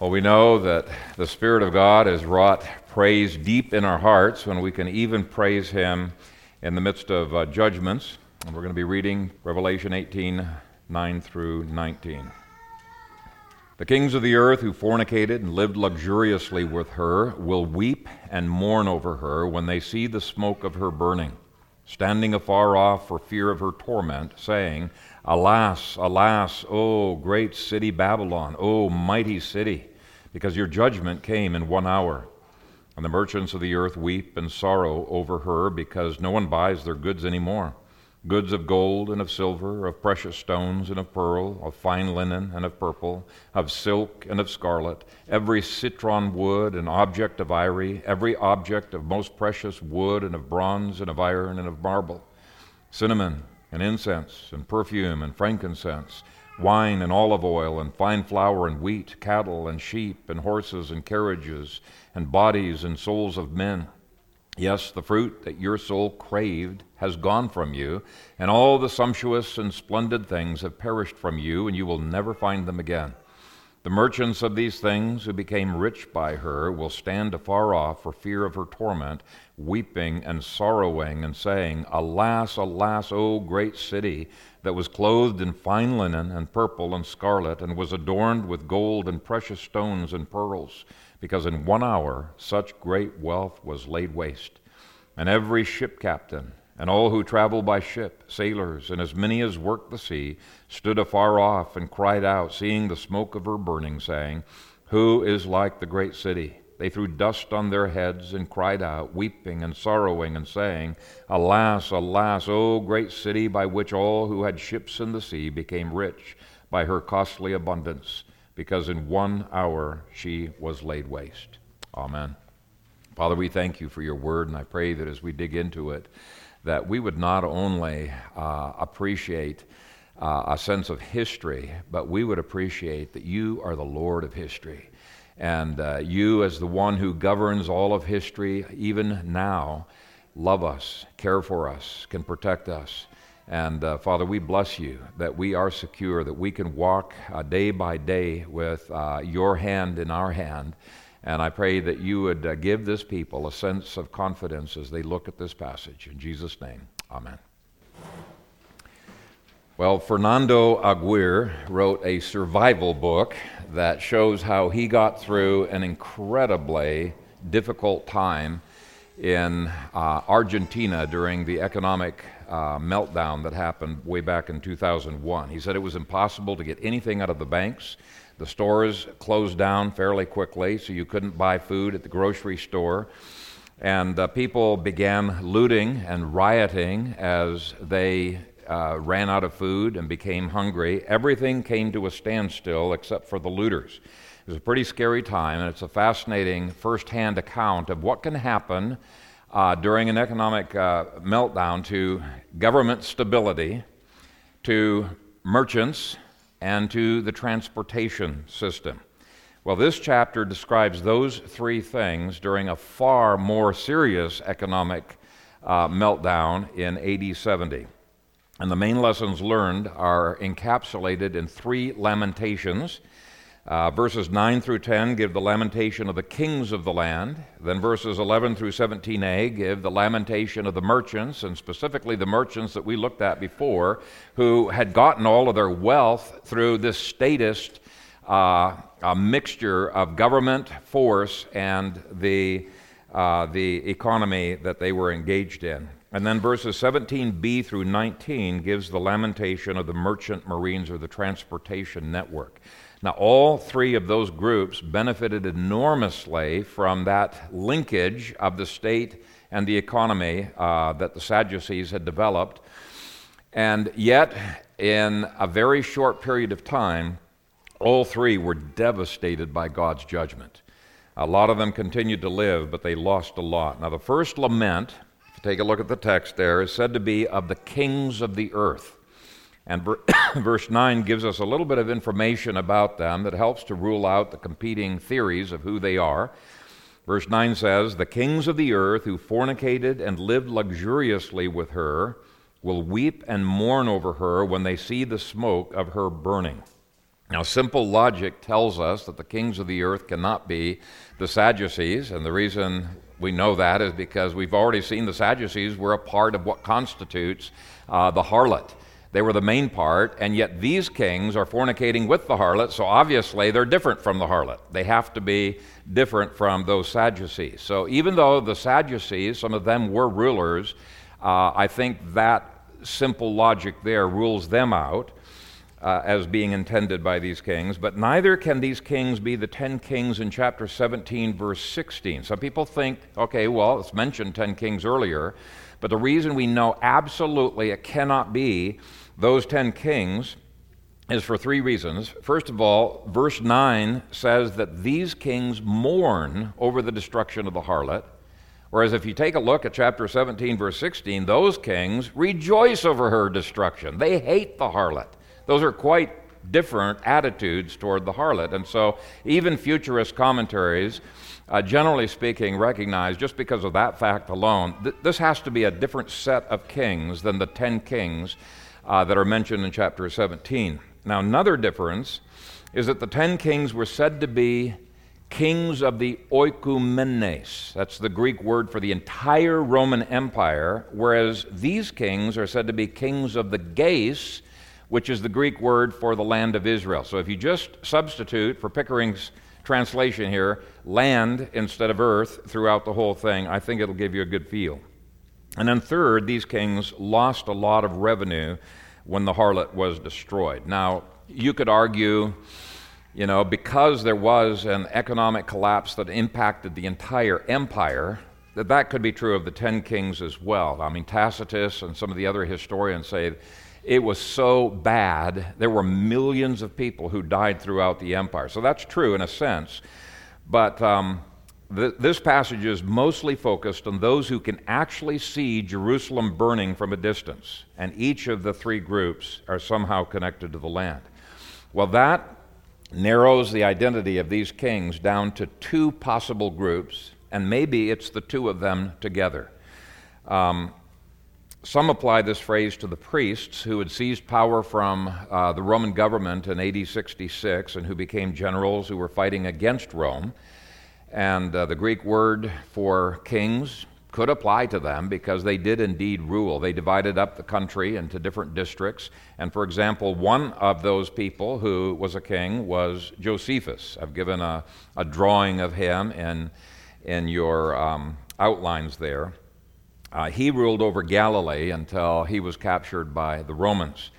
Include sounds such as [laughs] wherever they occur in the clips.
Well, we know that the Spirit of God has wrought praise deep in our hearts when we can even praise Him in the midst of uh, judgments. And we're going to be reading Revelation 18 9 through 19. The kings of the earth who fornicated and lived luxuriously with her will weep and mourn over her when they see the smoke of her burning, standing afar off for fear of her torment, saying, Alas, alas, O great city Babylon, O mighty city, because your judgment came in one hour. And the merchants of the earth weep and sorrow over her because no one buys their goods any more goods of gold and of silver, of precious stones and of pearl, of fine linen and of purple, of silk and of scarlet, every citron wood and object of ivory, every object of most precious wood and of bronze and of iron and of marble, cinnamon and incense and perfume and frankincense, wine and olive oil and fine flour and wheat, cattle and sheep and horses and carriages and bodies and souls of men. Yes, the fruit that your soul craved has gone from you, and all the sumptuous and splendid things have perished from you, and you will never find them again. The merchants of these things who became rich by her will stand afar off for fear of her torment, weeping and sorrowing, and saying, Alas, alas, O great city, that was clothed in fine linen and purple and scarlet, and was adorned with gold and precious stones and pearls, because in one hour such great wealth was laid waste. And every ship captain, and all who travel by ship, sailors, and as many as work the sea, stood afar off and cried out, seeing the smoke of her burning, saying, Who is like the great city? They threw dust on their heads and cried out, weeping and sorrowing, and saying, Alas, alas, O great city, by which all who had ships in the sea became rich by her costly abundance, because in one hour she was laid waste. Amen. Father, we thank you for your word, and I pray that as we dig into it, that we would not only uh, appreciate uh, a sense of history, but we would appreciate that you are the Lord of history. And uh, you, as the one who governs all of history, even now, love us, care for us, can protect us. And uh, Father, we bless you that we are secure, that we can walk uh, day by day with uh, your hand in our hand and I pray that you would uh, give this people a sense of confidence as they look at this passage. In Jesus' name, amen. Well, Fernando Aguirre wrote a survival book that shows how he got through an incredibly difficult time in uh, Argentina during the economic uh, meltdown that happened way back in 2001. He said it was impossible to get anything out of the banks. The stores closed down fairly quickly, so you couldn't buy food at the grocery store. And uh, people began looting and rioting as they uh, ran out of food and became hungry. Everything came to a standstill except for the looters. It was a pretty scary time, and it's a fascinating firsthand account of what can happen uh, during an economic uh, meltdown to government stability, to merchants, and to the transportation system. Well, this chapter describes those three things during a far more serious economic uh, meltdown in AD 70. And the main lessons learned are encapsulated in three lamentations uh, verses 9 through 10 give the lamentation of the kings of the land. Then verses 11 through 17a give the lamentation of the merchants, and specifically the merchants that we looked at before, who had gotten all of their wealth through this statist uh, mixture of government force and the, uh, the economy that they were engaged in. And then verses 17b through 19 gives the lamentation of the merchant marines or the transportation network. Now, all three of those groups benefited enormously from that linkage of the state and the economy uh, that the Sadducees had developed. And yet, in a very short period of time, all three were devastated by God's judgment. A lot of them continued to live, but they lost a lot. Now, the first lament, if you take a look at the text there, is said to be of the kings of the earth. And [coughs] verse 9 gives us a little bit of information about them that helps to rule out the competing theories of who they are. Verse 9 says, The kings of the earth who fornicated and lived luxuriously with her will weep and mourn over her when they see the smoke of her burning. Now, simple logic tells us that the kings of the earth cannot be the Sadducees, and the reason we know that is because we've already seen the Sadducees were a part of what constitutes uh, the harlot. They were the main part, and yet these kings are fornicating with the harlot, so obviously they're different from the harlot. They have to be different from those Sadducees. So even though the Sadducees, some of them were rulers, uh, I think that simple logic there rules them out. Uh, as being intended by these kings, but neither can these kings be the 10 kings in chapter 17, verse 16. Some people think, okay, well, it's mentioned 10 kings earlier, but the reason we know absolutely it cannot be those 10 kings is for three reasons. First of all, verse 9 says that these kings mourn over the destruction of the harlot. Whereas if you take a look at chapter 17, verse 16, those kings rejoice over her destruction. They hate the harlot. Those are quite different attitudes toward the harlot. And so, even futurist commentaries, uh, generally speaking, recognize just because of that fact alone, th- this has to be a different set of kings than the 10 kings uh, that are mentioned in chapter 17. Now, another difference is that the ten kings were said to be kings of the oikoumene. That's the Greek word for the entire Roman Empire, whereas these kings are said to be kings of the Gais, which is the Greek word for the land of Israel. So if you just substitute for Pickering's translation here, land instead of earth throughout the whole thing, I think it'll give you a good feel. And then, third, these kings lost a lot of revenue when the harlot was destroyed. Now, you could argue, you know, because there was an economic collapse that impacted the entire empire, that that could be true of the ten kings as well. I mean, Tacitus and some of the other historians say it was so bad, there were millions of people who died throughout the empire. So that's true in a sense. But um, this passage is mostly focused on those who can actually see Jerusalem burning from a distance, and each of the three groups are somehow connected to the land. Well, that narrows the identity of these kings down to two possible groups, and maybe it's the two of them together. Um, some apply this phrase to the priests who had seized power from uh, the Roman government in AD 66 and who became generals who were fighting against Rome. And uh, the Greek word for kings could apply to them because they did indeed rule. They divided up the country into different districts. And for example, one of those people who was a king was Josephus. I've given a, a drawing of him in, in your um, outlines there. Uh, he ruled over Galilee until he was captured by the Romans.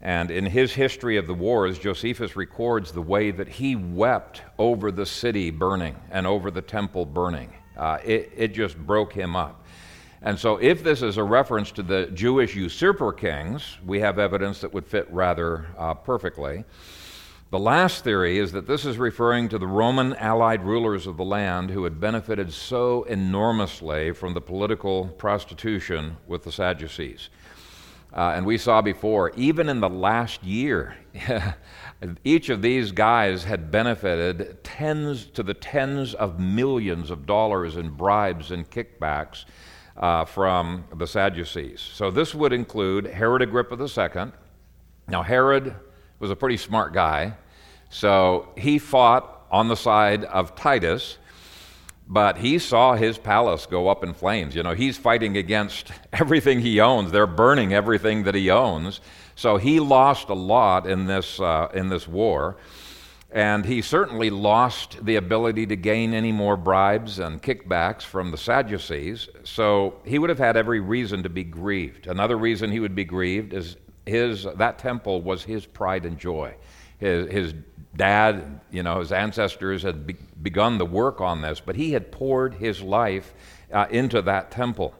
And in his history of the wars, Josephus records the way that he wept over the city burning and over the temple burning. Uh, it, it just broke him up. And so, if this is a reference to the Jewish usurper kings, we have evidence that would fit rather uh, perfectly. The last theory is that this is referring to the Roman allied rulers of the land who had benefited so enormously from the political prostitution with the Sadducees. Uh, and we saw before, even in the last year, [laughs] each of these guys had benefited tens to the tens of millions of dollars in bribes and kickbacks uh, from the Sadducees. So this would include Herod Agrippa II. Now, Herod was a pretty smart guy, so he fought on the side of Titus but he saw his palace go up in flames. You know, he's fighting against [laughs] everything he owns. They're burning everything that he owns. So he lost a lot in this, uh, in this war. And he certainly lost the ability to gain any more bribes and kickbacks from the Sadducees. So he would have had every reason to be grieved. Another reason he would be grieved is his, that temple was his pride and joy. His, his dad, you know, his ancestors had begun the work on this, but he had poured his life uh, into that temple.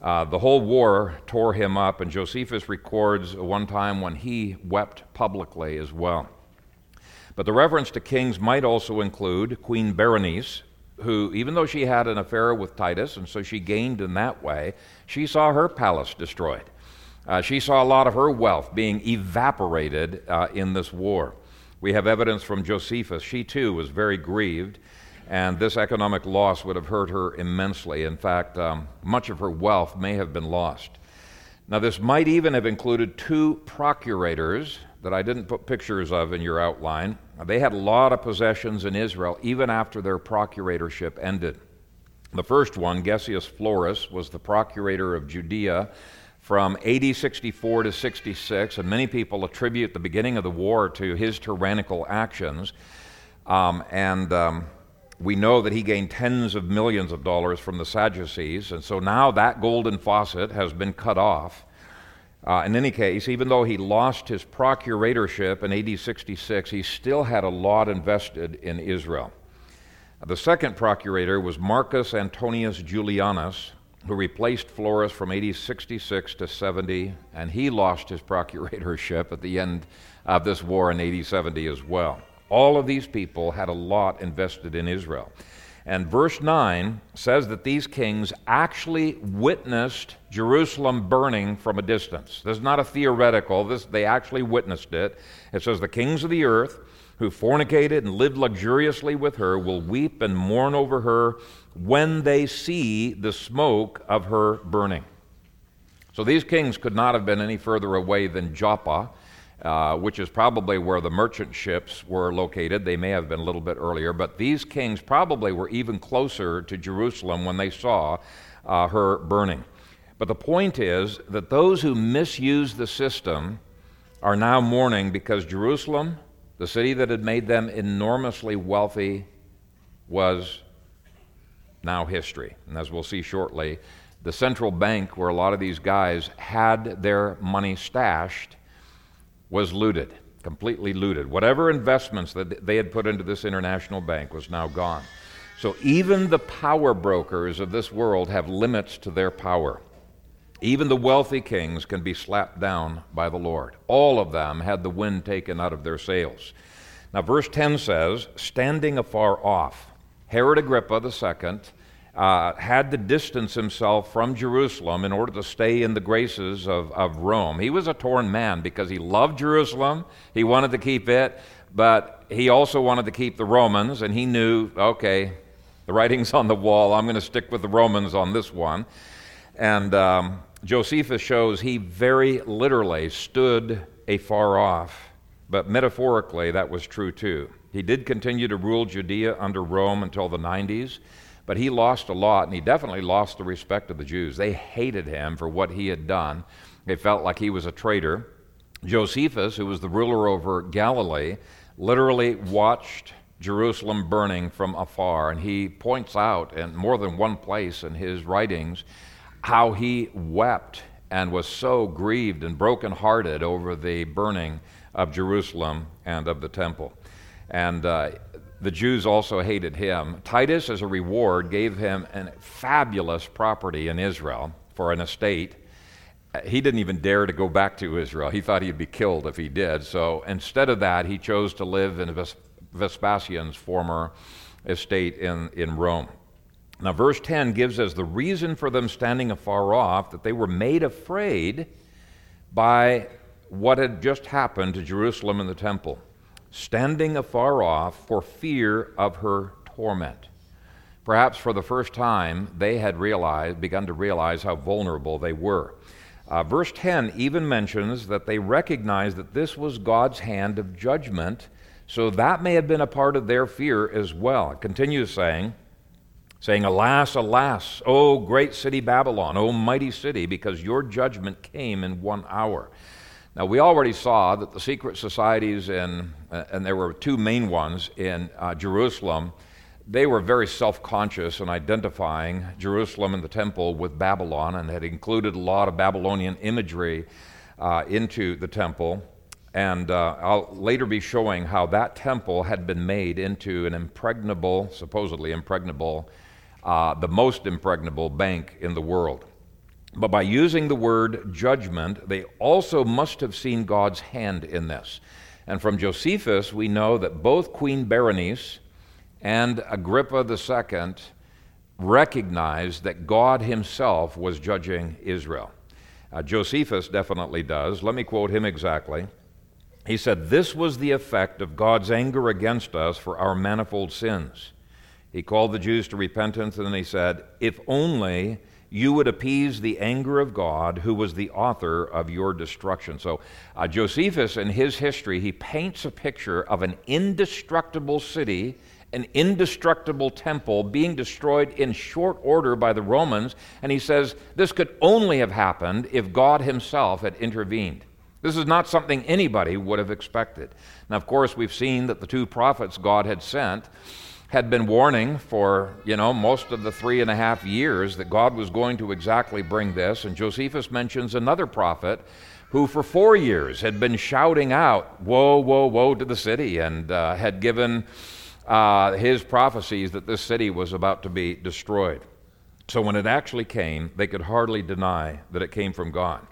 Uh, the whole war tore him up, and Josephus records one time when he wept publicly as well. But the reference to kings might also include Queen Berenice, who, even though she had an affair with Titus, and so she gained in that way, she saw her palace destroyed. Uh, she saw a lot of her wealth being evaporated uh, in this war. We have evidence from Josephus. She too was very grieved, and this economic loss would have hurt her immensely. In fact, um, much of her wealth may have been lost. Now, this might even have included two procurators that I didn't put pictures of in your outline. They had a lot of possessions in Israel even after their procuratorship ended. The first one, Gessius Florus, was the procurator of Judea from AD 64 to 66, and many people attribute the beginning of the war to his tyrannical actions. Um, and um, we know that he gained tens of millions of dollars from the Sadducees, and so now that golden faucet has been cut off. Uh, in any case, even though he lost his procuratorship in AD 66, he still had a lot invested in Israel. The second procurator was Marcus Antonius Julianus, who replaced Florus from AD 66 to 70, and he lost his procuratorship at the end of this war in AD 70 as well. All of these people had a lot invested in Israel. And verse 9 says that these kings actually witnessed Jerusalem burning from a distance. This is not a theoretical, this, they actually witnessed it. It says, The kings of the earth who fornicated and lived luxuriously with her will weep and mourn over her when they see the smoke of her burning. So these kings could not have been any further away than Joppa, uh, which is probably where the merchant ships were located. They may have been a little bit earlier, but these kings probably were even closer to Jerusalem when they saw uh, her burning. But the point is that those who misuse the system are now mourning because Jerusalem, the city that had made them enormously wealthy, was now history. And as we'll see shortly, the central bank where a lot of these guys had their money stashed was looted, completely looted. Whatever investments that they had put into this international bank was now gone. So even the power brokers of this world have limits to their power. Even the wealthy kings can be slapped down by the Lord. All of them had the wind taken out of their sails. Now, verse 10 says, standing afar off. Herod Agrippa II uh, had to distance himself from Jerusalem in order to stay in the graces of, of Rome. He was a torn man because he loved Jerusalem, he wanted to keep it, but he also wanted to keep the Romans, and he knew, okay, the writing's on the wall, I'm going to stick with the Romans on this one. And um, Josephus shows he very literally stood afar off, but metaphorically that was true too. He did continue to rule Judea under Rome until the 90s, but he lost a lot, and he definitely lost the respect of the Jews. They hated him for what he had done, they felt like he was a traitor. Josephus, who was the ruler over Galilee, literally watched Jerusalem burning from afar, and he points out in more than one place in his writings how he wept and was so grieved and brokenhearted over the burning of Jerusalem and of the temple. And uh, the Jews also hated him. Titus, as a reward, gave him a fabulous property in Israel for an estate. He didn't even dare to go back to Israel. He thought he'd be killed if he did. So instead of that, he chose to live in Vespasian's former estate in, in Rome. Now, verse 10 gives us the reason for them standing afar off that they were made afraid by what had just happened to Jerusalem and the temple standing afar off for fear of her torment. Perhaps for the first time, they had realized, begun to realize how vulnerable they were. Uh, verse 10 even mentions that they recognized that this was God's hand of judgment, so that may have been a part of their fear as well. It continues saying, saying, Alas, alas, O great city Babylon, O mighty city, because your judgment came in one hour. Now, we already saw that the secret societies, in, uh, and there were two main ones in uh, Jerusalem, they were very self conscious in identifying Jerusalem and the temple with Babylon and had included a lot of Babylonian imagery uh, into the temple. And uh, I'll later be showing how that temple had been made into an impregnable, supposedly impregnable, uh, the most impregnable bank in the world. But by using the word judgment, they also must have seen God's hand in this. And from Josephus, we know that both Queen Berenice and Agrippa II recognized that God himself was judging Israel. Uh, Josephus definitely does. Let me quote him exactly. He said, This was the effect of God's anger against us for our manifold sins. He called the Jews to repentance, and then he said, If only you would appease the anger of God, who was the author of your destruction. So, uh, Josephus, in his history, he paints a picture of an indestructible city, an indestructible temple being destroyed in short order by the Romans. And he says this could only have happened if God himself had intervened. This is not something anybody would have expected. Now, of course, we've seen that the two prophets God had sent had been warning for, you know, most of the three and a half years that God was going to exactly bring this. And Josephus mentions another prophet who, for four years, had been shouting out, Woe, woe, woe to the city, and uh, had given uh, his prophecies that this city was about to be destroyed. So when it actually came, they could hardly deny that it came from God.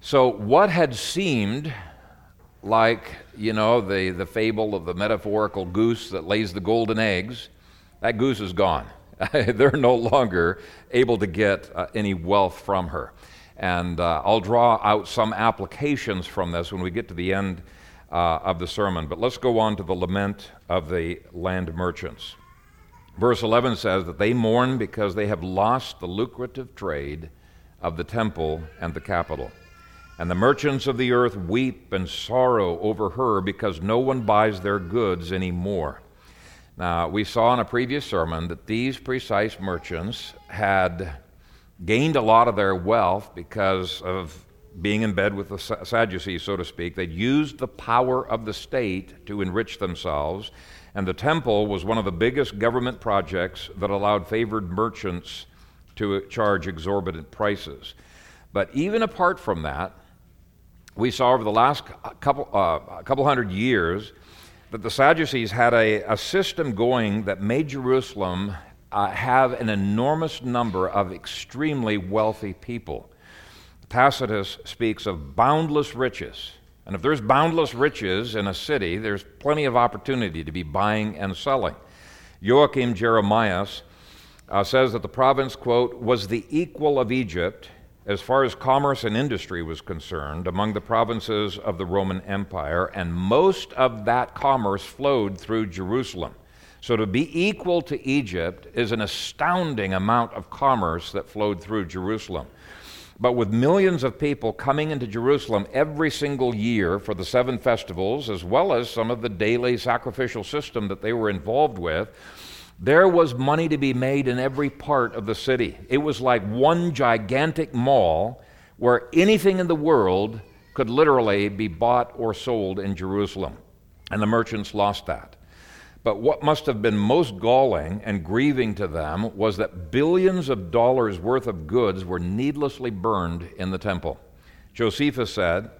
So, what had seemed like, you know, the, the fable of the metaphorical goose that lays the golden eggs, that goose is gone. [laughs] They're no longer able to get uh, any wealth from her. And uh, I'll draw out some applications from this when we get to the end uh, of the sermon. But let's go on to the lament of the land merchants. Verse 11 says that they mourn because they have lost the lucrative trade of the temple and the capital. And the merchants of the earth weep and sorrow over her because no one buys their goods anymore. Now, we saw in a previous sermon that these precise merchants had gained a lot of their wealth because of being in bed with the Sadducees, so to speak. They'd used the power of the state to enrich themselves, and the temple was one of the biggest government projects that allowed favored merchants to charge exorbitant prices. But even apart from that, we saw over the last couple, uh, couple hundred years that the Sadducees had a, a system going that made Jerusalem uh, have an enormous number of extremely wealthy people. Tacitus speaks of boundless riches. And if there's boundless riches in a city, there's plenty of opportunity to be buying and selling. Joachim Jeremias uh, says that the province, quote, was the equal of Egypt as far as commerce and industry was concerned among the provinces of the Roman Empire, and most of that commerce flowed through Jerusalem. So to be equal to Egypt is an astounding amount of commerce that flowed through Jerusalem. But with millions of people coming into Jerusalem every single year for the seven festivals, as well as some of the daily sacrificial system that they were involved with, there was money to be made in every part of the city. It was like one gigantic mall where anything in the world could literally be bought or sold in Jerusalem. And the merchants lost that. But what must have been most galling and grieving to them was that billions of dollars worth of goods were needlessly burned in the temple. Josephus said,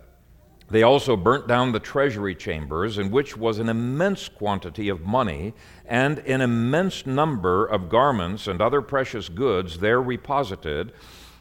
they also burnt down the treasury chambers, in which was an immense quantity of money and an immense number of garments and other precious goods there reposited.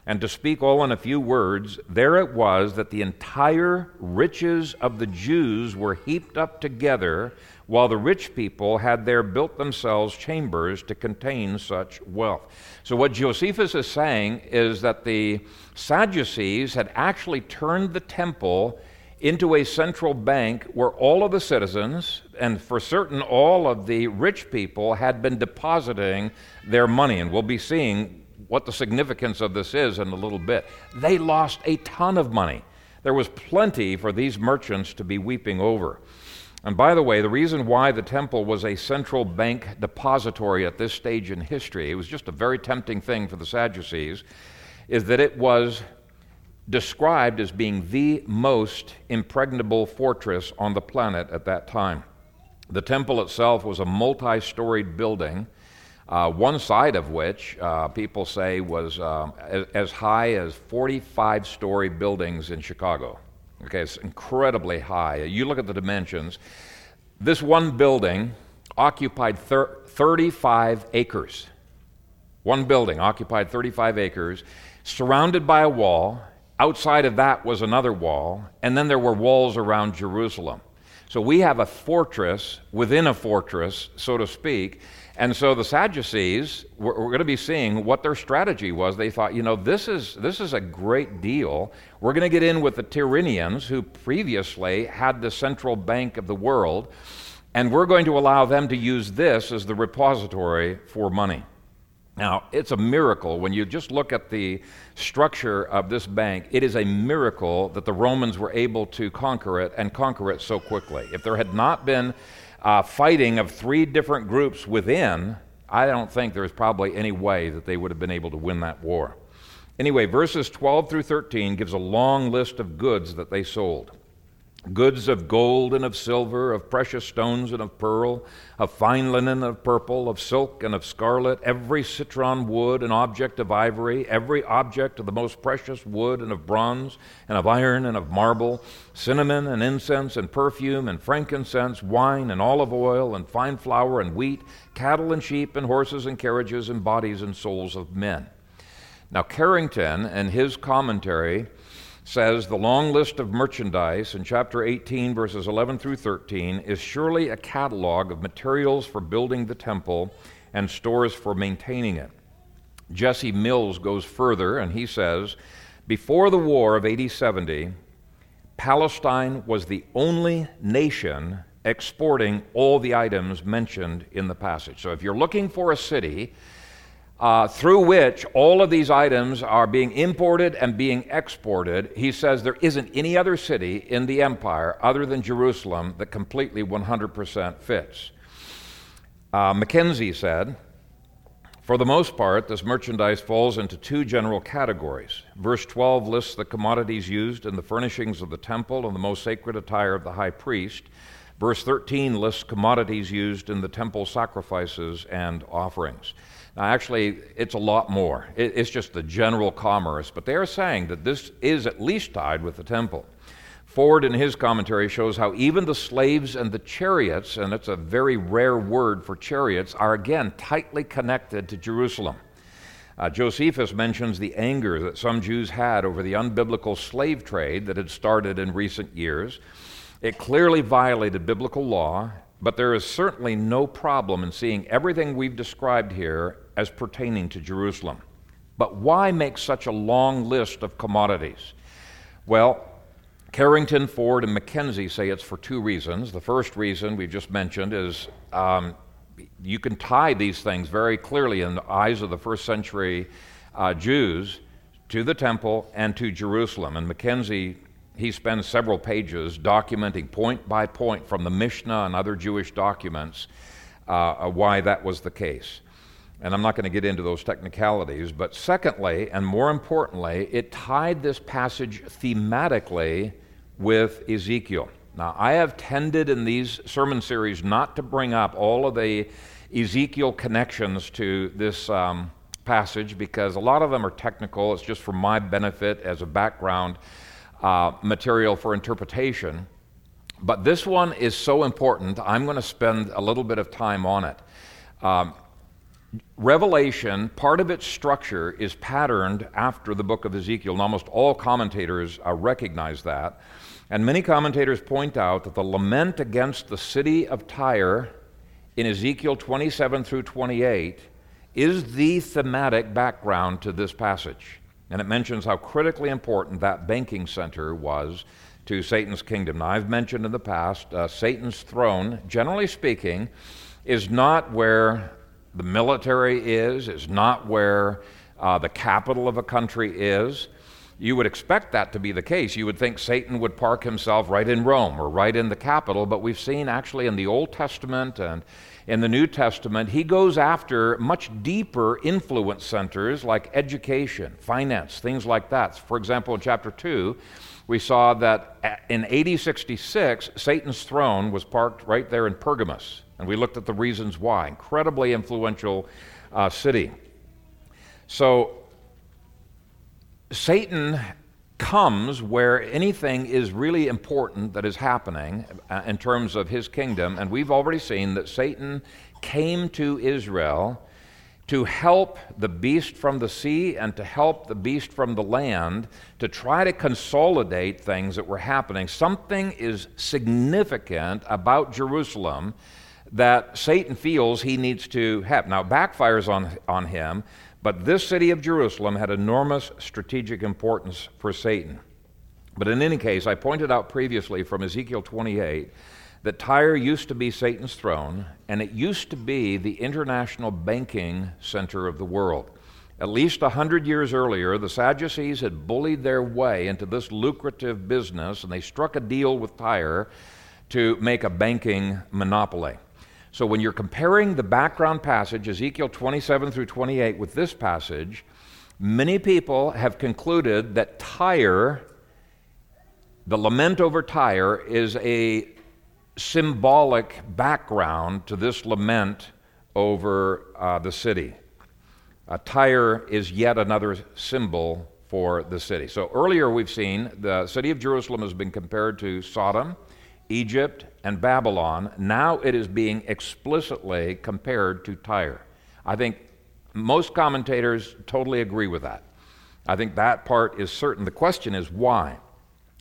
And to speak all in a few words, there it was that the entire riches of the Jews were heaped up together, while the rich people had there built themselves chambers to contain such wealth. So, what Josephus is saying is that the Sadducees had actually turned the temple into a central bank where all of the citizens, and for certain all of the rich people, had been depositing their money. And we'll be seeing what the significance of this is in a little bit. They lost a ton of money. There was plenty for these merchants to be weeping over. And by the way, the reason why the temple was a central bank depository at this stage in history, it was just a very tempting thing for the Sadducees, is that it was described as being the most impregnable fortress on the planet at that time. The temple itself was a multi storied building, uh, one side of which uh, people say was uh, as, high as 45 story buildings in Chicago. Okay, it's incredibly high. You look at the dimensions. This one building occupied thir- 35 acres. One building occupied 35 acres, surrounded by a wall, Outside of that was another wall, and then there were walls around Jerusalem. So we have a fortress within a fortress, so to speak. And so the Sadducees, we're, going to be seeing what their strategy was. They thought, you know, this is, this is a great deal. We're going to get in with the Tyrians, who previously had the central bank of the world, and we're going to allow them to use this as the repository for money. Now, it's a miracle when you just look at the structure of this bank. It is a miracle that the Romans were able to conquer it and conquer it so quickly. If there had not been uh, fighting of three different groups within, I don't think there's probably any way that they would have been able to win that war. Anyway, verses 12 through 13 gives a long list of goods that they sold goods of gold and of silver, of precious stones and of pearl, of fine linen and of purple, of silk and of scarlet, every citron wood and object of ivory, every object of the most precious wood and of bronze and of iron and of marble, cinnamon and incense and perfume and frankincense, wine and olive oil and fine flour and wheat, cattle and sheep and horses and carriages and bodies and souls of men. Now, Carrington, in his commentary, says the long list of merchandise in chapter 18, verses 11 through 13, is surely a catalog of materials for building the temple and stores for maintaining it. Jesse Mills goes further and he says, Before the war of AD 70, Palestine was the only nation exporting all the items mentioned in the passage. So if you're looking for a city, uh, through which all of these items are being imported and being exported, he says there isn't any other city in the empire other than Jerusalem that completely 100% fits. Uh, Mackenzie said, for the most part, this merchandise falls into two general categories. Verse 12 lists the commodities used in the furnishings of the temple and the most sacred attire of the high priest. Verse 13 lists commodities used in the temple sacrifices and offerings. Now, actually, it's a lot more. it's just the general commerce, but they are saying that this is at least tied with the temple. Ford, in his commentary, shows how even the slaves and the chariots, and it's a very rare word for chariots, are again tightly connected to Jerusalem. Uh, Josephus mentions the anger that some Jews had over the unbiblical slave trade that had started in recent years. It clearly violated biblical law, but there is certainly no problem in seeing everything we've described here as pertaining to Jerusalem. But why make such a long list of commodities? Well, Carrington, Ford, and Mackenzie say it's for two reasons. The first reason we've just mentioned is um, you can tie these things very clearly in the eyes of the first century uh, Jews to the temple and to Jerusalem. And Mackenzie, he spends several pages documenting point by point from the Mishnah and other Jewish documents uh, why that was the case. And I'm not going to get into those technicalities. But secondly, and more importantly, it tied this passage thematically with Ezekiel. Now, I have tended in these sermon series not to bring up all of the Ezekiel connections to this um, passage because a lot of them are technical. It's just for my benefit as a background uh, material for interpretation. But this one is so important, I'm going to spend a little bit of time on it. Um, Revelation, part of its structure is patterned after the book of Ezekiel, and almost all commentators uh, recognize that. And many commentators point out that the lament against the city of Tyre in Ezekiel 27 through 28 is the thematic background to this passage. And it mentions how critically important that banking center was to Satan's kingdom. Now, I've mentioned in the past, uh, Satan's throne, generally speaking, is not where the military is, is not where uh, the capital of a country is. You would expect that to be the case. You would think Satan would park himself right in Rome or right in the capital, but we've seen actually in the Old Testament and in the New Testament, he goes after much deeper influence centers like education, finance, things like that. For example, in chapter 2, we saw that in AD 66, Satan's throne was parked right there in Pergamus. And we looked at the reasons why. Incredibly influential uh, city. So, Satan comes where anything is really important that is happening uh, in terms of his kingdom. And we've already seen that Satan came to Israel to help the beast from the sea and to help the beast from the land to try to consolidate things that were happening. Something is significant about Jerusalem that Satan feels he needs to have. Now, backfires on, on him, but this city of Jerusalem had enormous strategic importance for Satan. But in any case, I pointed out previously from Ezekiel 28 that Tyre used to be Satan's throne, and it used to be the international banking center of the world. At least a hundred years earlier, the Sadducees had bullied their way into this lucrative business, and they struck a deal with Tyre to make a banking monopoly. So when you're comparing the background passage, Ezekiel 27 through 28, with this passage, many people have concluded that Tyre, the lament over Tyre, is a symbolic background to this lament over uh, the city. Uh, Tyre is yet another symbol for the city. So earlier we've seen the city of Jerusalem has been compared to Sodom, Egypt, and Babylon. Now it is being explicitly compared to Tyre. I think most commentators totally agree with that. I think that part is certain. The question is why?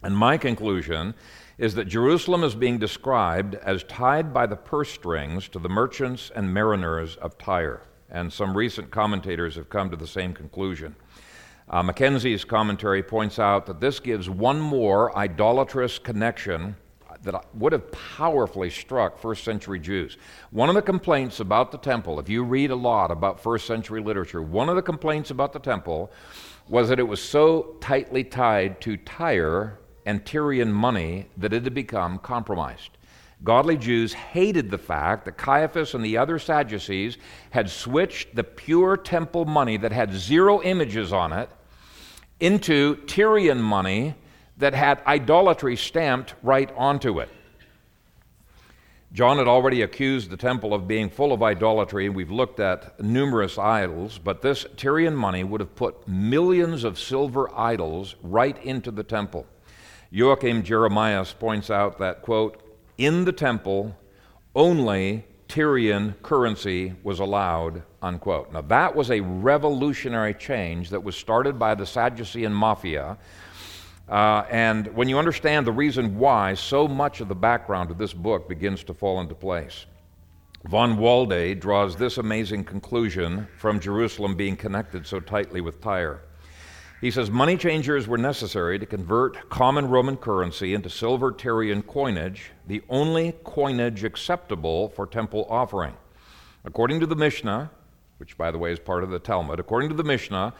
And my conclusion is that Jerusalem is being described as tied by the purse strings to the merchants and mariners of Tyre. And some recent commentators have come to the same conclusion. Uh, Mackenzie's commentary points out that this gives one more idolatrous connection that would have powerfully struck first century Jews. One of the complaints about the temple, if you read a lot about first century literature, one of the complaints about the temple was that it was so tightly tied to Tyre and Tyrian money that it had become compromised. Godly Jews hated the fact that Caiaphas and the other Sadducees had switched the pure temple money that had zero images on it into Tyrian money that had idolatry stamped right onto it. John had already accused the temple of being full of idolatry, and we've looked at numerous idols, but this Tyrian money would have put millions of silver idols right into the temple. Joachim Jeremias points out that, quote, in the temple, only Tyrian currency was allowed, unquote. Now, that was a revolutionary change that was started by the Sadducean mafia. Uh, and when you understand the reason why, so much of the background of this book begins to fall into place. Von Wahlde draws this amazing conclusion from Jerusalem being connected so tightly with Tyre. He says money changers were necessary to convert common Roman currency into silver Tyrian coinage, the only coinage acceptable for temple offering. According to the Mishnah, which by the way is part of the Talmud, according to the Mishnah,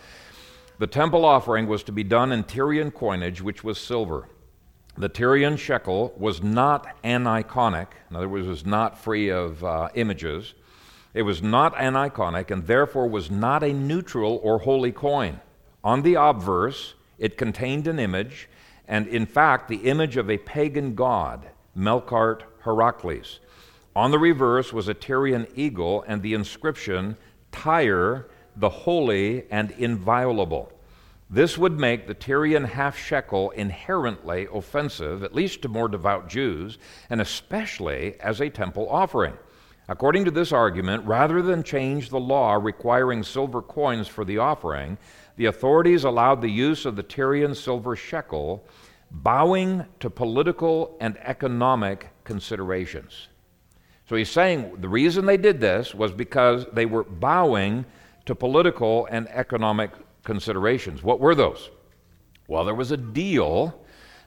the temple offering was to be done in Tyrian coinage, which was silver. The Tyrian shekel was not aniconic, in other words, was not free of uh, images. It was not aniconic and therefore was not a neutral or holy coin. On the obverse, it contained an image, and in fact, the image of a pagan god, Melkart Heracles. On the reverse was a Tyrian eagle and the inscription, Tyre, the holy and inviolable. This would make the Tyrian half shekel inherently offensive, at least to more devout Jews, and especially as a temple offering. According to this argument, rather than change the law requiring silver coins for the offering, the authorities allowed the use of the Tyrian silver shekel, bowing to political and economic considerations. So he's saying the reason they did this was because they were bowing to political and economic considerations. What were those? Well, there was a deal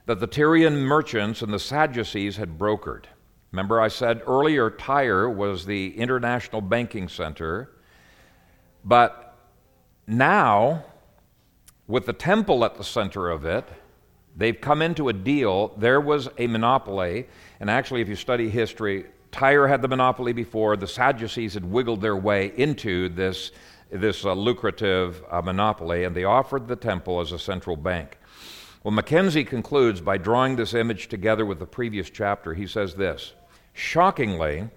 that the Tyrian merchants and the Sadducees had brokered. Remember, I said earlier Tyre was the international banking center, but now with the temple at the center of it, they've come into a deal. There was a monopoly, and actually, if you study history, Tyre had the monopoly before. The Sadducees had wiggled their way into this, this uh, lucrative uh, monopoly, and they offered the temple as a central bank. Well, Mackenzie concludes by drawing this image together with the previous chapter. He says this Shockingly,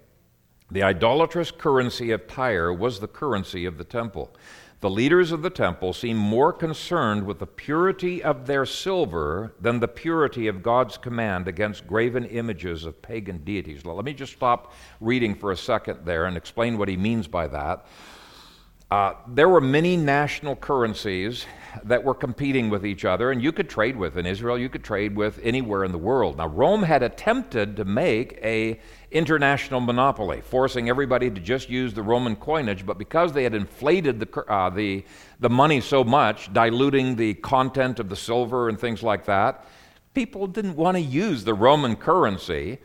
the idolatrous currency of Tyre was the currency of the temple. The leaders of the temple seem more concerned with the purity of their silver than the purity of God's command against graven images of pagan deities. Let me just stop reading for a second there and explain what he means by that. Uh, there were many national currencies that were competing with each other, and you could trade with in Israel, you could trade with anywhere in the world. Now, Rome had attempted to make a international monopoly, forcing everybody to just use the Roman coinage, but because they had inflated the, uh, the, the money so much, diluting the content of the silver and things like that, people didn't want to use the Roman currency.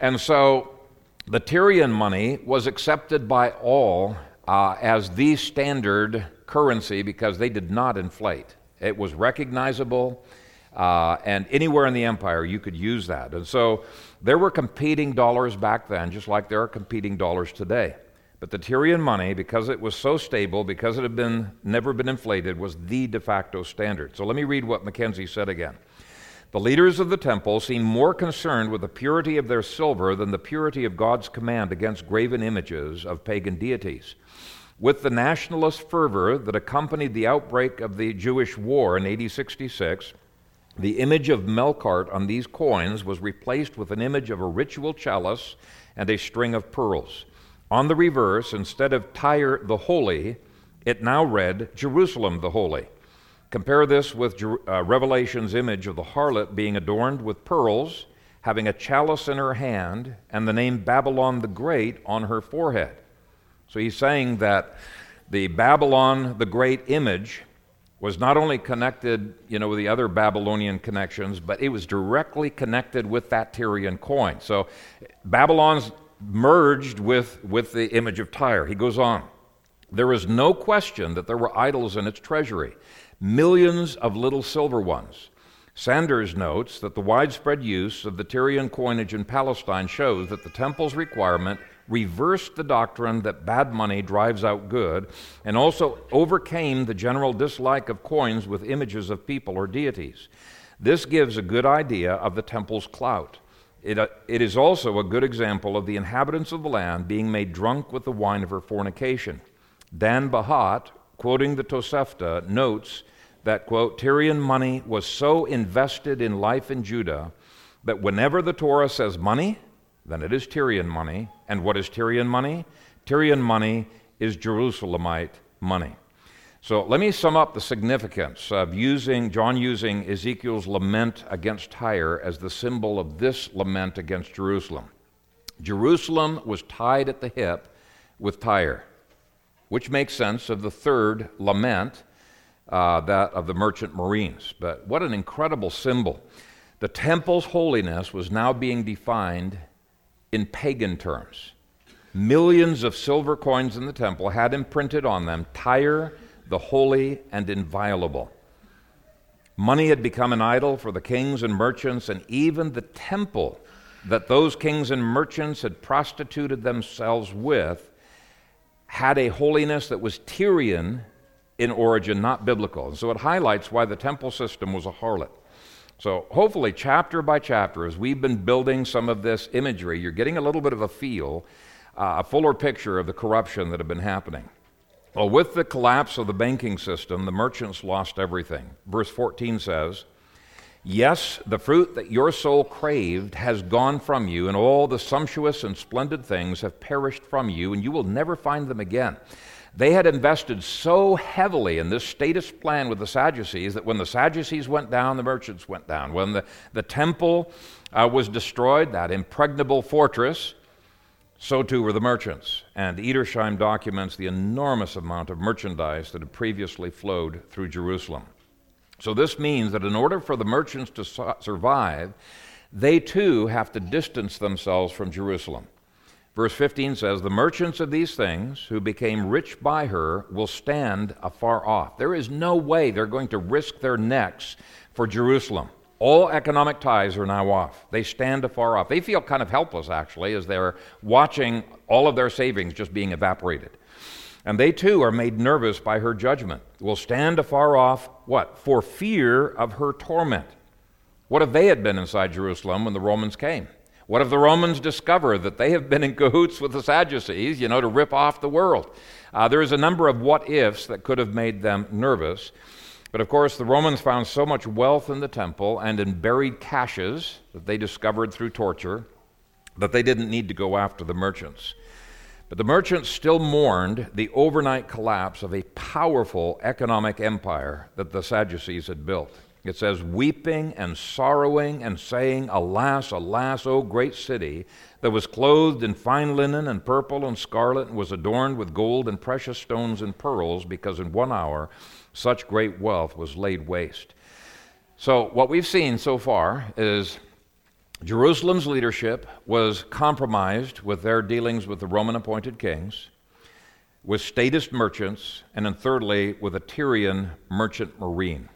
And so the Tyrian money was accepted by all uh, as the standard currency because they did not inflate. It was recognizable, uh, and anywhere in the empire you could use that. And so there were competing dollars back then, just like there are competing dollars today. But the Tyrian money, because it was so stable, because it had been never been inflated, was the de facto standard. So let me read what Mackenzie said again. The leaders of the temple seemed more concerned with the purity of their silver than the purity of God's command against graven images of pagan deities. With the nationalist fervor that accompanied the outbreak of the Jewish war in AD 66, the image of Melkart on these coins was replaced with an image of a ritual chalice and a string of pearls. On the reverse, instead of Tyre the Holy, it now read Jerusalem the Holy. Compare this with uh, Revelation's image of the harlot being adorned with pearls, having a chalice in her hand, and the name Babylon the Great on her forehead. So he's saying that the Babylon the Great image was not only connected, you know, with the other Babylonian connections, but it was directly connected with that Tyrian coin. So Babylon's merged with, with the image of Tyre. He goes on. There is no question that there were idols in its treasury millions of little silver ones. Sanders notes that the widespread use of the Tyrian coinage in Palestine shows that the temple's requirement reversed the doctrine that bad money drives out good and also overcame the general dislike of coins with images of people or deities. This gives a good idea of the temple's clout. It, uh, it is also a good example of the inhabitants of the land being made drunk with the wine of her fornication. Dan Bahat, quoting the Tosefta, notes that, quote, Tyrian money was so invested in life in Judah that whenever the Torah says money, then it is Tyrian money. And what is Tyrian money? Tyrian money is Jerusalemite money. So let me sum up the significance of using John using Ezekiel's lament against Tyre as the symbol of this lament against Jerusalem. Jerusalem was tied at the hip with Tyre, which makes sense of the third lament uh, that of the merchant marines. But what an incredible symbol. The temple's holiness was now being defined in pagan terms. Millions of silver coins in the temple had imprinted on them Tyre, the holy and inviolable. Money had become an idol for the kings and merchants, and even the temple that those kings and merchants had prostituted themselves with had a holiness that was Tyrian in origin, not biblical. And so it highlights why the temple system was a harlot. So, hopefully, chapter by chapter, as we've been building some of this imagery, you're getting a little bit of a feel, uh, a fuller picture of the corruption that had been happening. Well, with the collapse of the banking system, the merchants lost everything. Verse 14 says, Yes, the fruit that your soul craved has gone from you, and all the sumptuous and splendid things have perished from you, and you will never find them again. They had invested so heavily in this statist plan with the Sadducees that when the Sadducees went down, the merchants went down. When the, the temple uh, was destroyed, that impregnable fortress, so too were the merchants. And Edersheim documents the enormous amount of merchandise that had previously flowed through Jerusalem. So this means that in order for the merchants to su- survive, they too have to distance themselves from Jerusalem. Verse 15 says, The merchants of these things who became rich by her will stand afar off. There is no way they're going to risk their necks for Jerusalem. All economic ties are now off. They stand afar off. They feel kind of helpless, actually, as they're watching all of their savings just being evaporated. And they too are made nervous by her judgment. Will stand afar off, what? For fear of her torment. What if they had been inside Jerusalem when the Romans came? What if the Romans discover that they have been in cahoots with the Sadducees, you know, to rip off the world? Uh, there is a number of what ifs that could have made them nervous. But of course, the Romans found so much wealth in the temple and in buried caches that they discovered through torture that they didn't need to go after the merchants. But the merchants still mourned the overnight collapse of a powerful economic empire that the Sadducees had built. It says, weeping and sorrowing and saying, Alas, alas, O great city, that was clothed in fine linen and purple and scarlet, and was adorned with gold and precious stones and pearls, because in one hour such great wealth was laid waste. So, what we've seen so far is Jerusalem's leadership was compromised with their dealings with the Roman appointed kings, with statist merchants, and then thirdly, with a Tyrian merchant marine.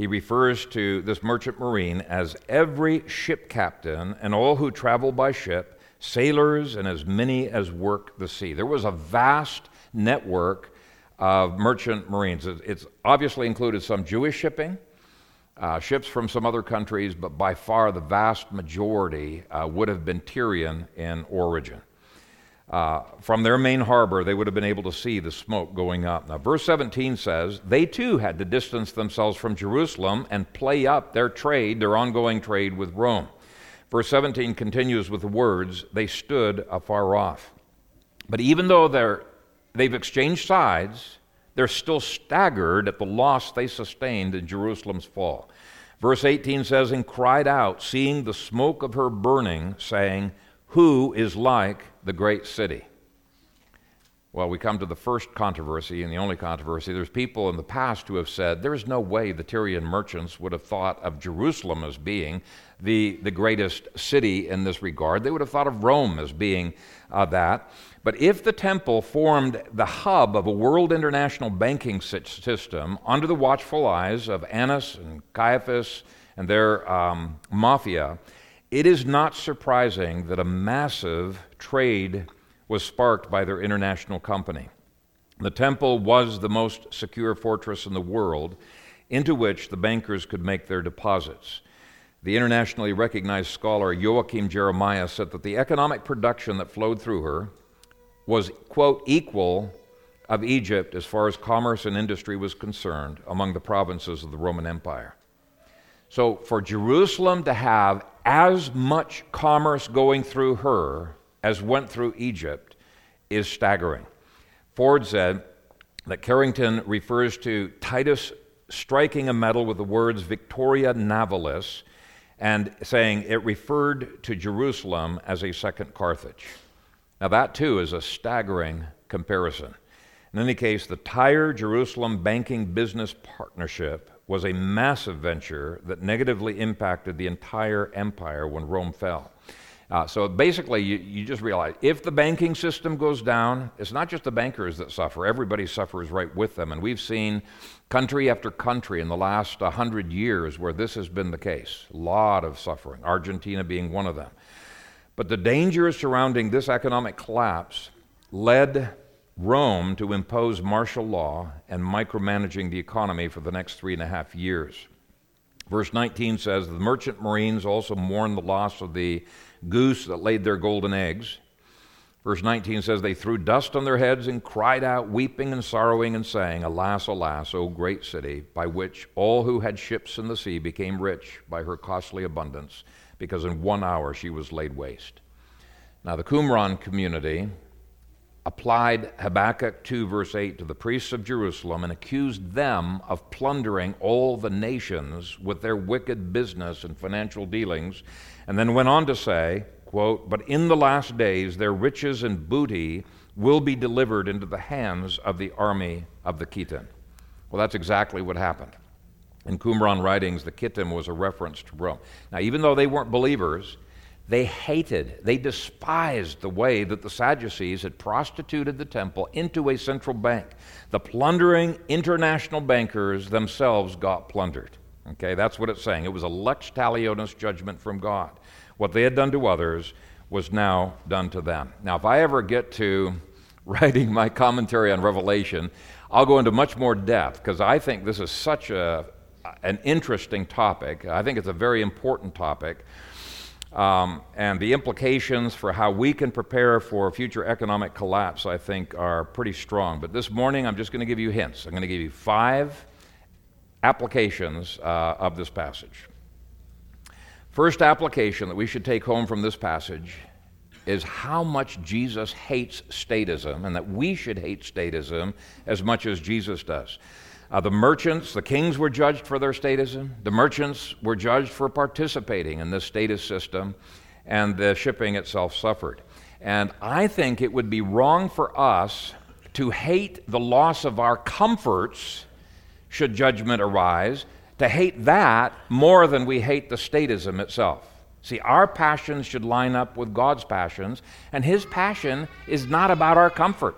He refers to this merchant marine as every ship captain and all who travel by ship, sailors, and as many as work the sea. There was a vast network of merchant marines. It's obviously included some Jewish shipping uh, ships from some other countries, but by far the vast majority uh, would have been Tyrian in origin. Uh, from their main harbor, they would have been able to see the smoke going up. Now, verse 17 says, They too had to distance themselves from Jerusalem and play up their trade, their ongoing trade with Rome. Verse 17 continues with the words, They stood afar off. But even though they're, they've exchanged sides, they're still staggered at the loss they sustained in Jerusalem's fall. Verse 18 says, And cried out, seeing the smoke of her burning, saying, Who is like the great city? Well, we come to the first controversy and the only controversy. There's people in the past who have said there is no way the Tyrian merchants would have thought of Jerusalem as being the, the greatest city in this regard. They would have thought of Rome as being uh, that. But if the temple formed the hub of a world international banking system under the watchful eyes of Annas and Caiaphas and their um, mafia, it is not surprising that a massive trade was sparked by their international company. The temple was the most secure fortress in the world into which the bankers could make their deposits. The internationally recognized scholar Joachim Jeremias said that the economic production that flowed through her, was, quote, equal of Egypt as far as commerce and industry was concerned among the provinces of the Roman Empire. So for Jerusalem to have as much commerce going through her as went through Egypt is staggering. Ford said that Carrington refers to Titus striking a medal with the words Victoria Navalis and saying it referred to Jerusalem as a second Carthage. Now, that too is a staggering comparison. In any case, the Tyre Jerusalem Banking Business Partnership was a massive venture that negatively impacted the entire empire when Rome fell. Uh, so basically, you, you, just realize if the banking system goes down, it's not just the bankers that suffer, everybody suffers right with them. And we've seen country after country in the last 100 years where this has been the case. A lot of suffering, Argentina being one of them. But the dangers surrounding this economic collapse led Rome to impose martial law and micromanaging the economy for the next three and a half years. Verse 19 says The merchant marines also mourned the loss of the goose that laid their golden eggs. Verse 19 says, They threw dust on their heads and cried out, weeping and sorrowing, and saying, Alas, alas, O great city, by which all who had ships in the sea became rich by her costly abundance because in one hour she was laid waste. Now, the Qumran community applied Habakkuk 2, verse 8, to the priests of Jerusalem and accused them of plundering all the nations with their wicked business and financial dealings, and then went on to say, quote, But in the last days their riches and booty will be delivered into the hands of the army of the Kittim. Well, that's exactly what happened. In Qumran writings, the Kittim was a reference to Rome. Now, even though they weren't believers, they hated, they despised the way that the Sadducees had prostituted the temple into a central bank. The plundering international bankers themselves got plundered. Okay, that's what it's saying. It was a lex talionis judgment from God. What they had done to others was now done to them. Now, if I ever get to [laughs] writing my commentary on Revelation, I'll go into much more depth because I think this is such a, an interesting topic. I think it's a very important topic. Um, and the implications for how we can prepare for future economic collapse, I think, are pretty strong. But this morning, I'm just going to give you hints. I'm going to give you five applications uh, of this passage. First application that we should take home from this passage is how much Jesus hates statism, and that we should hate statism as much as Jesus does. Uh, the merchants, the kings were judged for their statism. The merchants were judged for participating in this statist system, and the shipping itself suffered. And I think it would be wrong for us to hate the loss of our comforts should judgment arise, to hate that more than we hate the statism itself. See, our passions should line up with God's passions, and His passion is not about our comfort.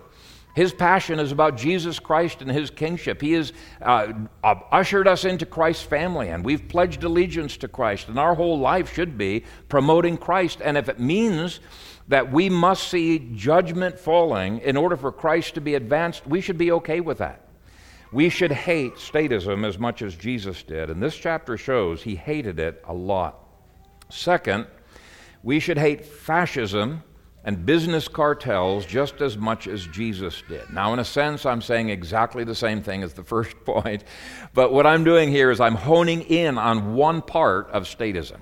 His passion is about Jesus Christ and His kingship. He has uh, uh, ushered us into Christ's family, and we've pledged allegiance to Christ, and our whole life should be promoting Christ. And if it means that we must see judgment falling in order for Christ to be advanced, we should be okay with that. We should hate statism as much as Jesus did, and this chapter shows he hated it a lot. Second, we should hate fascism and business cartels just as much as Jesus did. Now, in a sense, I'm saying exactly the same thing as the [laughs] first point, but what I'm doing here is I'm honing in on one part of statism.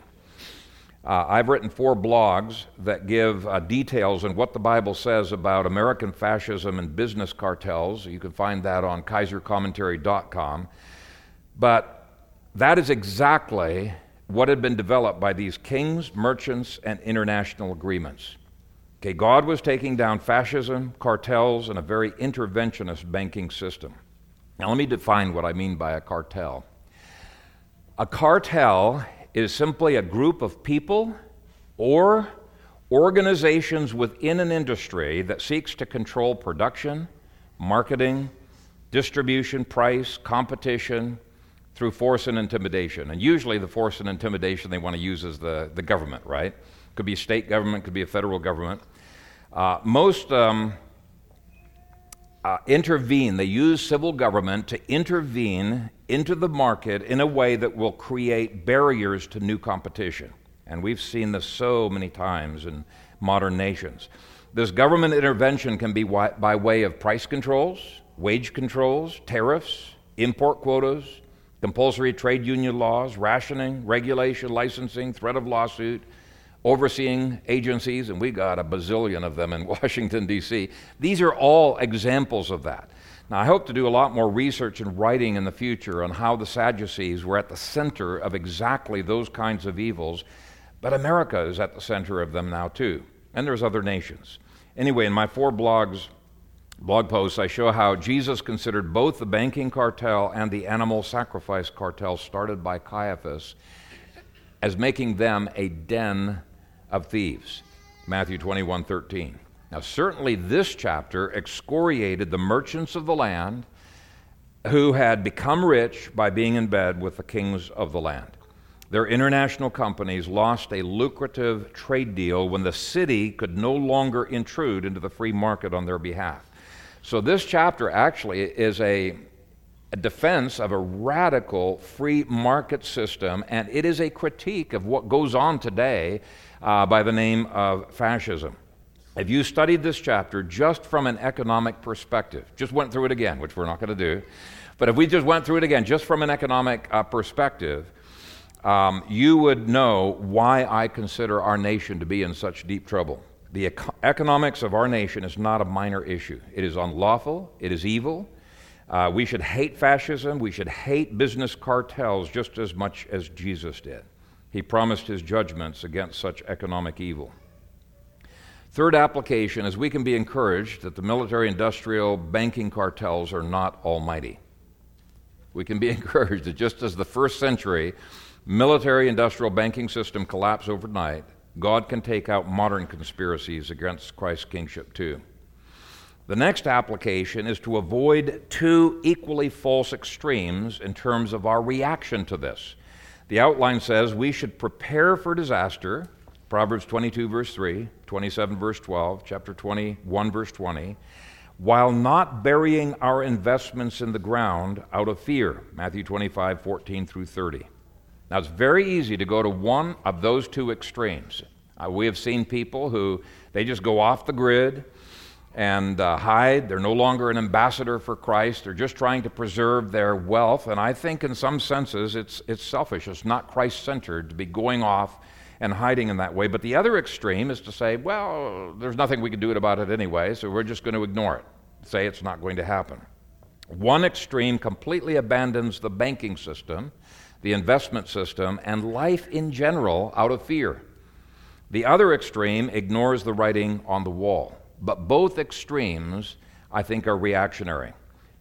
Uh, I've written four blogs that give uh, details on what the Bible says about American fascism and business cartels. You can find that on kaysercommentary.com. But that is exactly what had been developed by these kings, merchants, and international agreements. Okay, God was taking down fascism, cartels, and a very interventionist banking system. Now, let me define what I mean by a cartel. A cartel is simply a group of people or organizations within an industry that seeks to control production, marketing, distribution, price, competition through force and intimidation. And usually, the force and intimidation they want to use is the, the government, right? Could be a state government, could be a federal government. Uh, most um, uh, intervene, they use civil government to intervene into the market in a way that will create barriers to new competition. And we've seen this so many times in modern nations. This government intervention can be by way of price controls, wage controls, tariffs, import quotas, compulsory trade union laws, rationing, regulation, licensing, threat of lawsuit, overseeing agencies, and we got a bazillion of them in [laughs] Washington, D.C. These are all examples of that. Now, I hope to do a lot more research and writing in the future on how the Sadducees were at the center of exactly those kinds of evils, but America is at the center of them now, too. And there's other nations. Anyway, in my four blogs, blog posts, I show how Jesus considered both the banking cartel and the animal sacrifice cartel started by Caiaphas as making them a den of thieves. Matthew 21 13. Now, certainly this chapter excoriated the merchants of the land who had become rich by being in bed with the kings of the land. Their international companies lost a lucrative trade deal when the city could no longer intrude into the free market on their behalf. So, this chapter actually is a, a defense of a radical free market system, and it is a critique of what goes on today uh, by the name of fascism. If you studied this chapter just from an economic perspective, just went through it again, which we're not going to do, but if we just went through it again just from an economic uh, perspective, um, you would know why I consider our nation to be in such deep trouble. The ec- economics of our nation is not a minor issue. It is unlawful, it is evil. Uh, we should hate fascism, we should hate business cartels just as much as Jesus did. He promised his judgments against such economic evil. Third application is we can be encouraged that the military industrial banking cartels are not almighty. We can be [laughs] encouraged that just as the first century military industrial banking system collapsed overnight, God can take out modern conspiracies against Christ's kingship too. The next application is to avoid two equally false extremes in terms of our reaction to this. The outline says we should prepare for disaster, Proverbs 22, verse 3, 27, verse 12, chapter 21, verse 20, while not burying our investments in the ground out of fear, Matthew 25, 14 through 30. Now, it's very easy to go to one of those two extremes. Uh, we have seen people who they just go off the grid and uh, hide. They're no longer an ambassador for Christ. They're just trying to preserve their wealth. And I think, in some senses, it's, it's selfish. It's not Christ centered to be going off and hiding in that way. But the other extreme is to say, well, there's nothing we can do about it anyway, so we're just going to ignore it, say it's not going to happen. One extreme completely abandons the banking system, the investment system, and life in general out of fear. The other extreme ignores the writing on the wall. But both extremes, I think, are reactionary.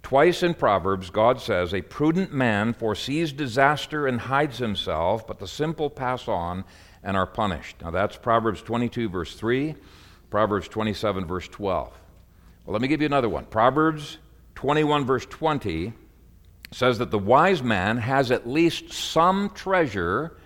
Twice in Proverbs, God says, A prudent man foresees disaster and hides himself, but the simple pass on and are punished. Now that's Proverbs 22, verse 3, Proverbs 27, verse 12. Well, let me give you another one. Proverbs 21, verse 20 says that the wise man has at least some treasure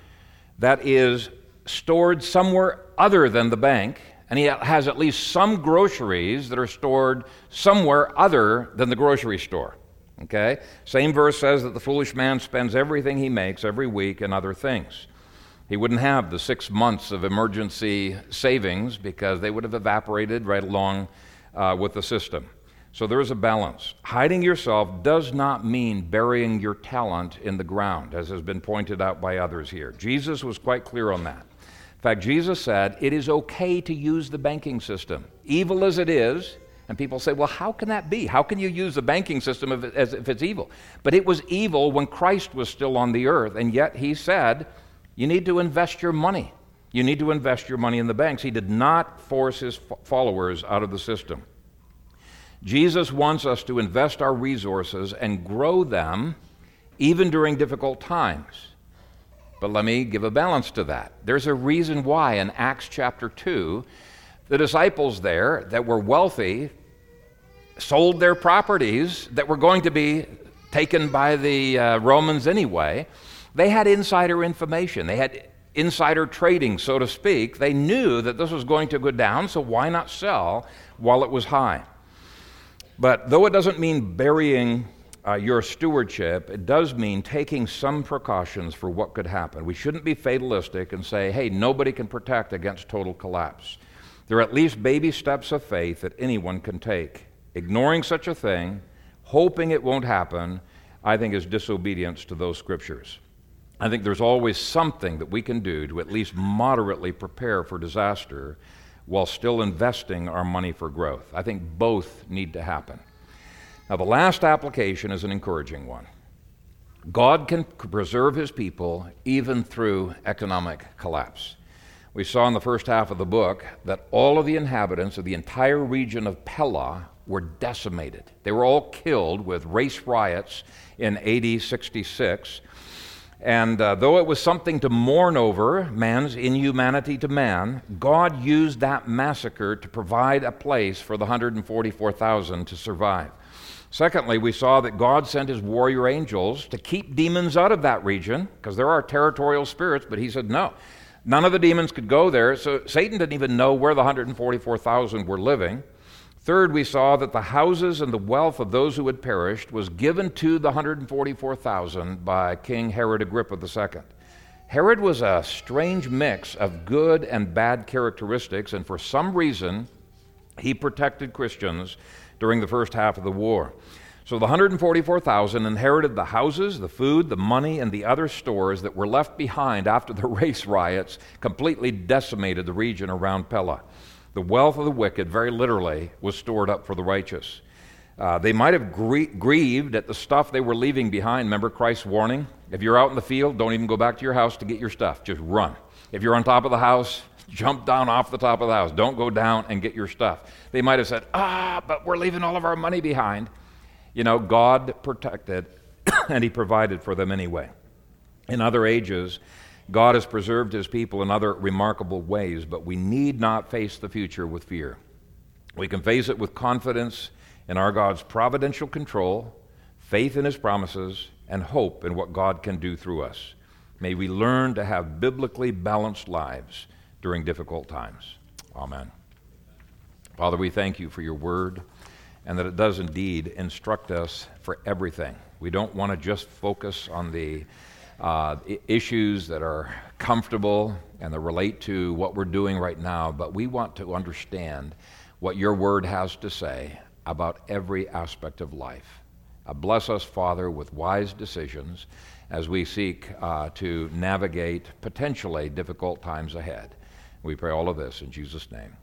that is stored somewhere other than the bank, and he has at least some groceries that are stored somewhere other than the grocery store. Okay? Same verse says that the foolish man spends everything he makes every week in other things. He wouldn't have the six months of emergency savings because they would have evaporated right along uh, with the system. So there is a balance. Hiding yourself does not mean burying your talent in the ground, as has been pointed out by others here. Jesus was quite clear on that. Fact, Jesus said it is okay to use the banking system, evil as it is. And people say, well, how can that be? How can you use the banking system if as if it's evil? But it was evil when Christ was still on the earth, and yet he said, you need to invest your money. You need to invest your money in the banks. He did not force his followers out of the system. Jesus wants us to invest our resources and grow them even during difficult times. But let me give a balance to that. There's a reason why in Acts chapter 2, the disciples there that were wealthy sold their properties that were going to be taken by the uh, Romans anyway they had insider information. They had insider trading, so to speak. They knew that this was going to go down, so why not sell while it was high? But though it doesn't mean burying uh, your stewardship, it does mean taking some precautions for what could happen. We shouldn't be fatalistic and say, hey, nobody can protect against total collapse. There are at least baby steps of faith that anyone can take. Ignoring such a thing, hoping it won't happen, I think is disobedience to those scriptures. I think there's always something that we can do to at least moderately prepare for disaster while still investing our money for growth. I think both need to happen. Now, the last application is an encouraging one. God can preserve his people even through economic collapse. We saw in the first half of the book that all of the inhabitants of the entire region of Pella were decimated. They were all killed with race riots in AD 66. And uh, though it was something to mourn over, man's inhumanity to man, God used that massacre to provide a place for the 144,000 to survive. Secondly, we saw that God sent his warrior angels to keep demons out of that region, because there are territorial spirits, but he said no. None of the demons could go there, so Satan didn't even know where the 144,000 were living. Third, we saw that the houses and the wealth of those who had perished was given to the 144,000 by King Herod Agrippa II. Herod was a strange mix of good and bad characteristics, and for some reason, he protected Christians during the first half of the war. So the 144,000 inherited the houses, the food, the money, and the other stores that were left behind after the [laughs] race riots completely decimated the region around Pella. The wealth of the wicked, very literally, was stored up for the righteous. Uh, they might have grie- grieved at the stuff they were leaving behind. Remember Christ's warning? If you're out in the field, don't even go back to your house to get your stuff. Just run. If you're on top of the house, jump down off the top of the house. Don't go down and get your stuff. They might have said, ah, but we're leaving all of our money behind. You know, God protected [coughs] and He provided for them anyway. In other ages, God has preserved his people in other remarkable ways, but we need not face the future with fear. We can face it with confidence in our God's providential control, faith in his promises, and hope in what God can do through us. May we learn to have biblically balanced lives during difficult times. Amen. Father, we thank you for your word and that it does indeed instruct us for everything. We don't want to just focus on the uh, issues that are comfortable and that relate to what we're doing right now, but we want to understand what your word has to say about every aspect of life. Uh, bless us, Father, with wise decisions as we seek uh, to navigate potentially difficult times ahead. We pray all of this in Jesus' name.